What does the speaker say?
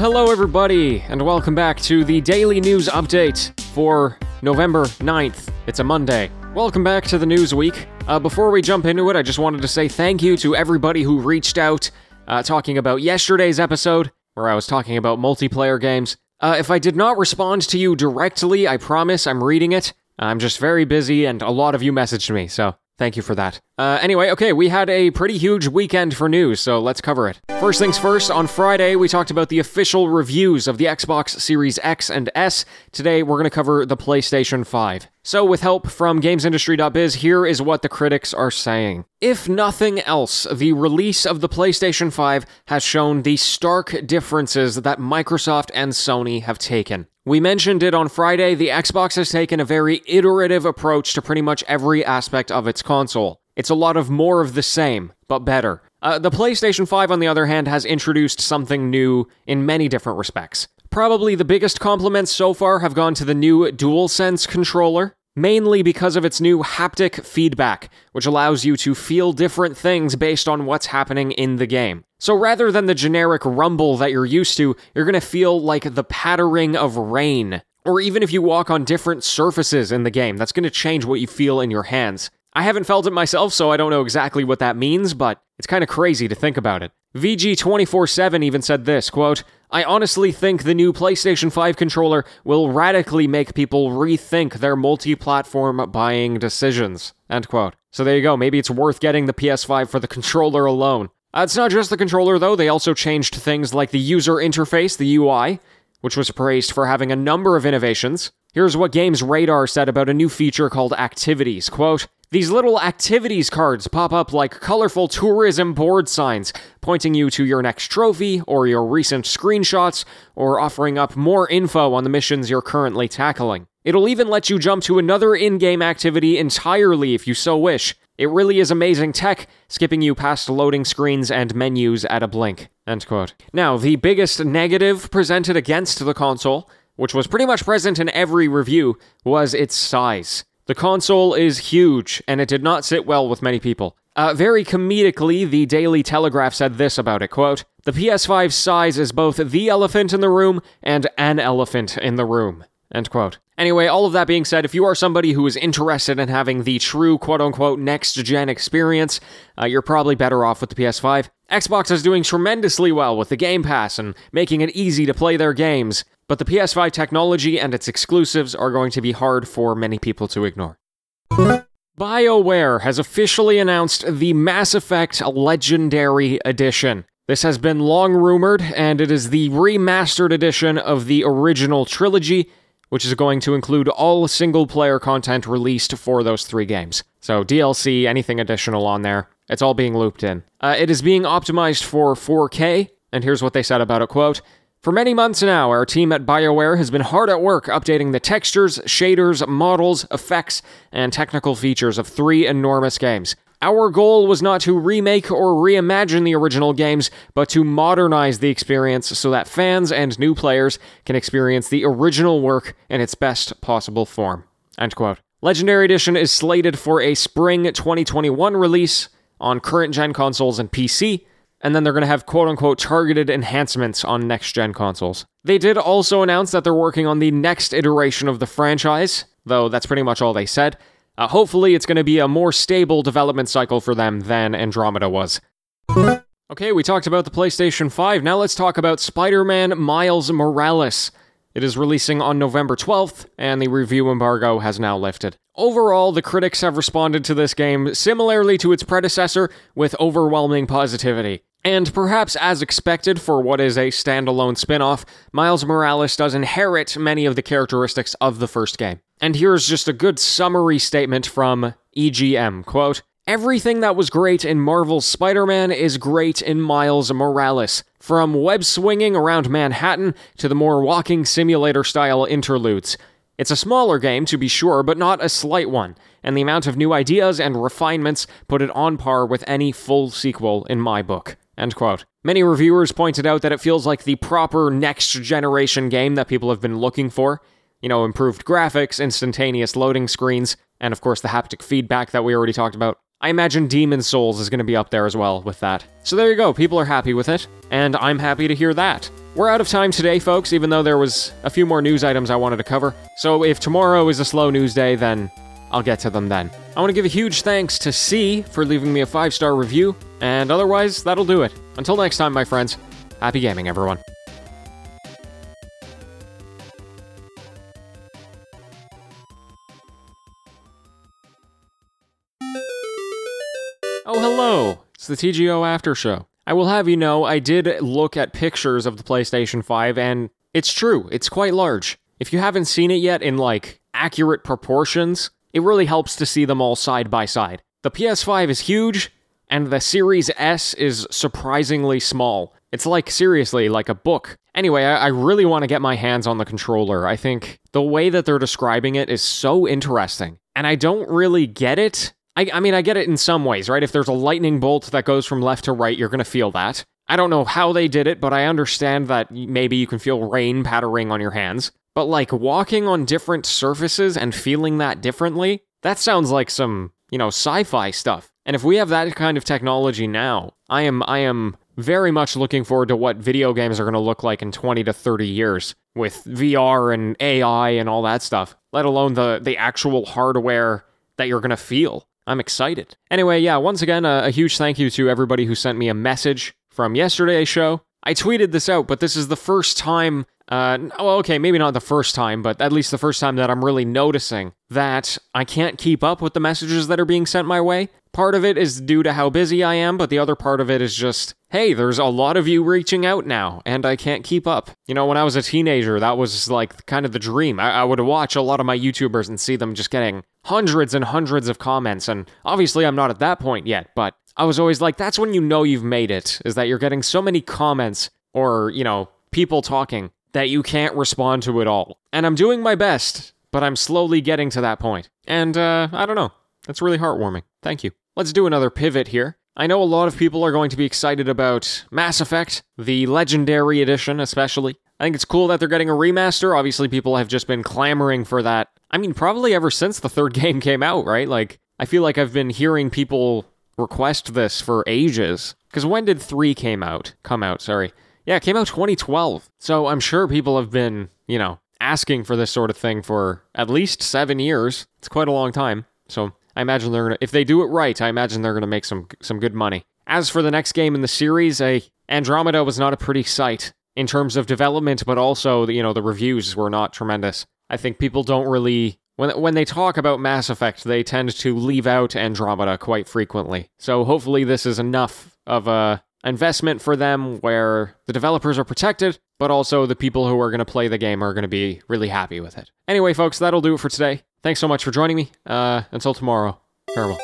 Hello, everybody, and welcome back to the daily news update for November 9th. It's a Monday. Welcome back to the news week. Uh, before we jump into it, I just wanted to say thank you to everybody who reached out uh, talking about yesterday's episode, where I was talking about multiplayer games. Uh, if I did not respond to you directly, I promise I'm reading it. I'm just very busy, and a lot of you messaged me, so Thank you for that. Uh, anyway, okay, we had a pretty huge weekend for news, so let's cover it. First things first, on Friday, we talked about the official reviews of the Xbox Series X and S. Today, we're going to cover the PlayStation 5. So, with help from GamesIndustry.biz, here is what the critics are saying. If nothing else, the release of the PlayStation 5 has shown the stark differences that Microsoft and Sony have taken. We mentioned it on Friday, the Xbox has taken a very iterative approach to pretty much every aspect of its console. It's a lot of more of the same, but better. Uh, the PlayStation 5, on the other hand, has introduced something new in many different respects. Probably the biggest compliments so far have gone to the new DualSense controller mainly because of its new haptic feedback, which allows you to feel different things based on what's happening in the game. So rather than the generic rumble that you're used to, you're to feel like the pattering of rain. Or even if you walk on different surfaces in the game, that's to change what you feel in your hands. I haven't felt it myself, so I don't know exactly what that means, but it's kind of crazy to think about it. VG247 even said this, quote, I honestly think the new PlayStation 5 controller will radically make people rethink their multi-platform buying decisions. End quote. So there you go, maybe it's worth getting the PS5 for the controller alone. Uh, it's not just the controller though, they also changed things like the user interface, the UI, which was praised for having a number of innovations. Here's what Games Radar said about a new feature called Activities. Quote, these little activities cards pop up like colorful tourism board signs, pointing you to your next trophy, or your recent screenshots, or offering up more info on the missions you're currently tackling. It'll even let you jump to another in game activity entirely if you so wish. It really is amazing tech, skipping you past loading screens and menus at a blink. End quote. Now, the biggest negative presented against the console, which was pretty much present in every review, was its size. The console is huge, and it did not sit well with many people. Uh, very comedically, the Daily Telegraph said this about it, quote, The PS5's size is both the elephant in the room and an elephant in the room. End quote. Anyway, all of that being said, if you are somebody who is interested in having the true quote unquote next gen experience, uh, you're probably better off with the PS5. Xbox is doing tremendously well with the Game Pass and making it easy to play their games but the PS5 technology and its exclusives are going to be hard for many people to ignore. BioWare has officially announced the Mass Effect Legendary Edition. This has been long rumored, and it is the remastered edition of the original trilogy, which is going to include all single player content released for those three games. So, DLC, anything additional on there, it's all being looped in. Uh, it is being optimized for 4K, and here's what they said about it quote, for many months now, our team at BioWare has been hard at work updating the textures, shaders, models, effects, and technical features of three enormous games. Our goal was not to remake or reimagine the original games, but to modernize the experience so that fans and new players can experience the original work in its best possible form. End quote. Legendary Edition is slated for a spring 2021 release on current gen consoles and PC, and then they're going to have quote unquote targeted enhancements on next gen consoles. They did also announce that they're working on the next iteration of the franchise, though that's pretty much all they said. Uh, hopefully, it's going to be a more stable development cycle for them than Andromeda was. Okay, we talked about the PlayStation 5. Now let's talk about Spider Man Miles Morales. It is releasing on November 12th, and the review embargo has now lifted. Overall, the critics have responded to this game similarly to its predecessor with overwhelming positivity. And perhaps as expected for what is a standalone spin off, Miles Morales does inherit many of the characteristics of the first game. And here's just a good summary statement from EGM quote, Everything that was great in Marvel's Spider Man is great in Miles Morales, from web swinging around Manhattan to the more walking simulator style interludes. It's a smaller game, to be sure, but not a slight one, and the amount of new ideas and refinements put it on par with any full sequel in my book. End quote. Many reviewers pointed out that it feels like the proper next generation game that people have been looking for. You know, improved graphics, instantaneous loading screens, and of course the haptic feedback that we already talked about. I imagine Demon's Souls is going to be up there as well with that. So there you go, people are happy with it, and I'm happy to hear that. we're out of time today, folks, even though there was a few more news items I wanted to cover. So if tomorrow is a slow news day, then I'll get to them then. I want to give a huge thanks to C for leaving me a five star review, and otherwise, that'll do it. Until next time, my friends, happy gaming, everyone. Oh, hello! It's the TGO After Show. I will have you know, I did look at pictures of the PlayStation 5, and it's true, it's quite large. If you haven't seen it yet in like accurate proportions, it really helps to see them all side by side. The PS5 is huge, and the Series S is surprisingly small. It's like, seriously, like a book. Anyway, I, I really want to get my hands on the controller. I think the way that they're describing it is so interesting. And I don't really get it I, I mean, I get it in some ways, right? If there's a lightning bolt that goes from left to right, you're going to feel that. I don't know how they did it, but I understand that maybe you can feel rain pattering on your hands. But like walking on different surfaces and feeling that differently, that sounds like some, you know, sci-fi stuff. And if we have that kind of technology now, I am I am very much looking forward to what video games are going to look like in 20 to 30 years with VR and AI and all that stuff, let alone the the actual hardware that you're going to feel. I'm excited. Anyway, yeah, once again, a, a huge thank you to everybody who sent me a message from yesterday's show. I tweeted this out, but this is the first time. Uh, well, okay, maybe not the first time, but at least the first time that I'm really noticing that I can't keep up with the messages that are being sent my way. Part of it is due to how busy I am, but the other part of it is just, hey, there's a lot of you reaching out now, and I can't keep up. You know, when I was a teenager, that was like kind of the dream. I, I would watch a lot of my YouTubers and see them just getting hundreds and hundreds of comments, and obviously I'm not at that point yet, but I was always like, that's when you know you've made it, is that you're getting so many comments or, you know, people talking that you can't respond to it all. And I'm doing my best, but I'm slowly getting to that point. And, uh, I don't know. That's really heartwarming. Thank you. Let's do another pivot here. I know a lot of people are going to be excited about Mass Effect, the Legendary Edition especially. I think it's cool that they're getting a remaster. Obviously, people have just been clamoring for that. I mean, probably ever since the third game came out, right? Like, I feel like I've been hearing people request this for ages. Because when did 3 came out? Come out, sorry. Yeah, it came out 2012. So I'm sure people have been, you know, asking for this sort of thing for at least seven years. It's quite a long time. So I imagine they're gonna if they do it right, I imagine they're gonna make some some good money. As for the next game in the series, a Andromeda was not a pretty sight in terms of development, but also you know the reviews were not tremendous. I think people don't really when when they talk about Mass Effect, they tend to leave out Andromeda quite frequently. So hopefully this is enough of a investment for them where the developers are protected, but also the people who are going to play the game are going to be really happy with it. Anyway, folks, that'll do it for today. Thanks so much for joining me. Uh, until tomorrow, farewell.